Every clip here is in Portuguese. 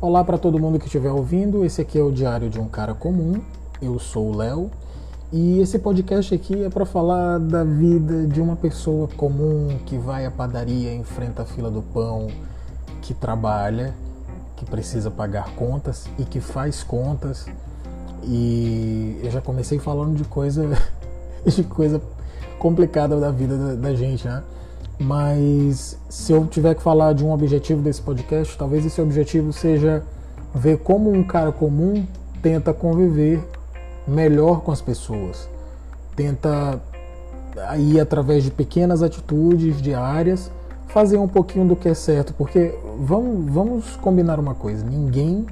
Olá para todo mundo que estiver ouvindo. Esse aqui é o Diário de um Cara Comum. Eu sou o Léo e esse podcast aqui é para falar da vida de uma pessoa comum que vai à padaria, enfrenta a fila do pão, que trabalha, que precisa pagar contas e que faz contas. E eu já comecei falando de coisa de coisa complicada da vida da, da gente, né? Mas se eu tiver que falar de um objetivo desse podcast, talvez esse objetivo seja ver como um cara comum tenta conviver melhor com as pessoas, tenta aí através de pequenas atitudes diárias fazer um pouquinho do que é certo, porque vamos, vamos combinar uma coisa: ninguém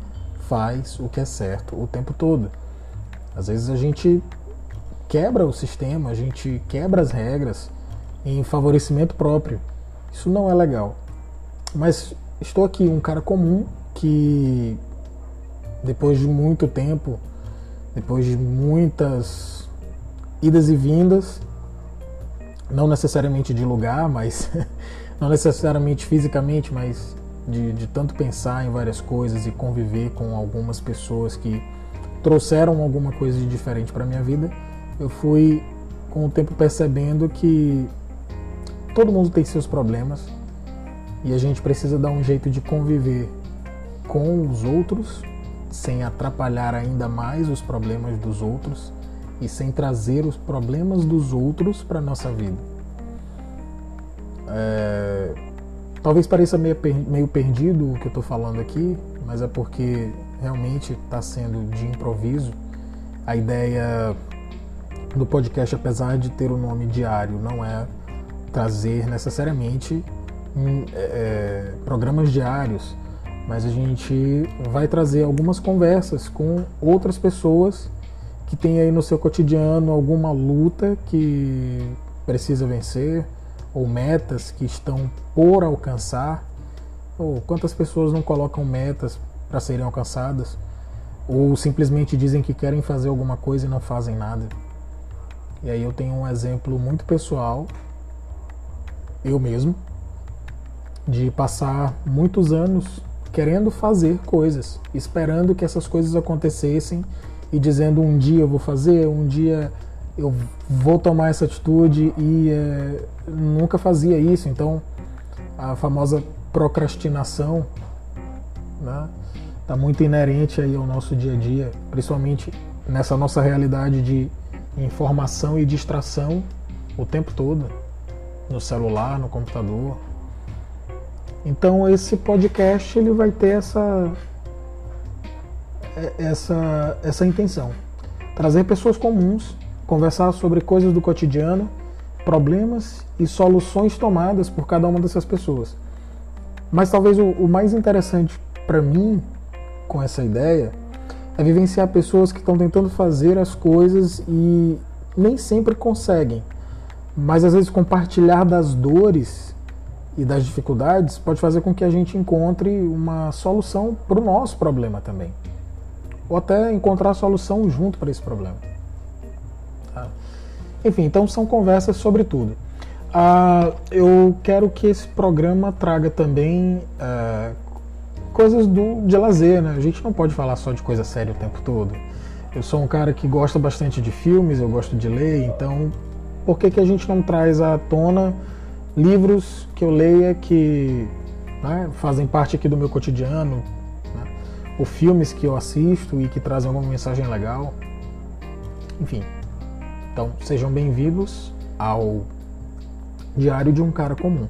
faz o que é certo o tempo todo. Às vezes a gente quebra o sistema, a gente quebra as regras em favorecimento próprio. Isso não é legal. Mas estou aqui, um cara comum que, depois de muito tempo, depois de muitas idas e vindas, não necessariamente de lugar, mas não necessariamente fisicamente, mas de, de tanto pensar em várias coisas e conviver com algumas pessoas que trouxeram alguma coisa de diferente para minha vida, eu fui com o tempo percebendo que Todo mundo tem seus problemas e a gente precisa dar um jeito de conviver com os outros sem atrapalhar ainda mais os problemas dos outros e sem trazer os problemas dos outros para nossa vida. É... Talvez pareça meio, perdido o que eu estou falando aqui, mas é porque realmente está sendo de improviso. A ideia do podcast, apesar de ter o nome diário, não é trazer necessariamente hum, é, é, programas diários, mas a gente vai trazer algumas conversas com outras pessoas que têm aí no seu cotidiano alguma luta que precisa vencer ou metas que estão por alcançar ou quantas pessoas não colocam metas para serem alcançadas ou simplesmente dizem que querem fazer alguma coisa e não fazem nada. E aí eu tenho um exemplo muito pessoal eu mesmo, de passar muitos anos querendo fazer coisas, esperando que essas coisas acontecessem e dizendo um dia eu vou fazer, um dia eu vou tomar essa atitude e é, nunca fazia isso. Então, a famosa procrastinação né, tá muito inerente aí ao nosso dia a dia, principalmente nessa nossa realidade de informação e distração o tempo todo no celular, no computador. Então esse podcast ele vai ter essa é, essa essa intenção, trazer pessoas comuns, conversar sobre coisas do cotidiano, problemas e soluções tomadas por cada uma dessas pessoas. Mas talvez o, o mais interessante para mim com essa ideia é vivenciar pessoas que estão tentando fazer as coisas e nem sempre conseguem mas às vezes compartilhar das dores e das dificuldades pode fazer com que a gente encontre uma solução para o nosso problema também. Ou até encontrar a solução junto para esse problema. Tá? Enfim, então são conversas sobre tudo. Ah, eu quero que esse programa traga também ah, coisas do, de lazer, né? A gente não pode falar só de coisa séria o tempo todo. Eu sou um cara que gosta bastante de filmes, eu gosto de ler, então por que, que a gente não traz à tona livros que eu leia que né, fazem parte aqui do meu cotidiano, né, ou filmes que eu assisto e que trazem alguma mensagem legal? Enfim, então sejam bem-vindos ao Diário de um Cara Comum.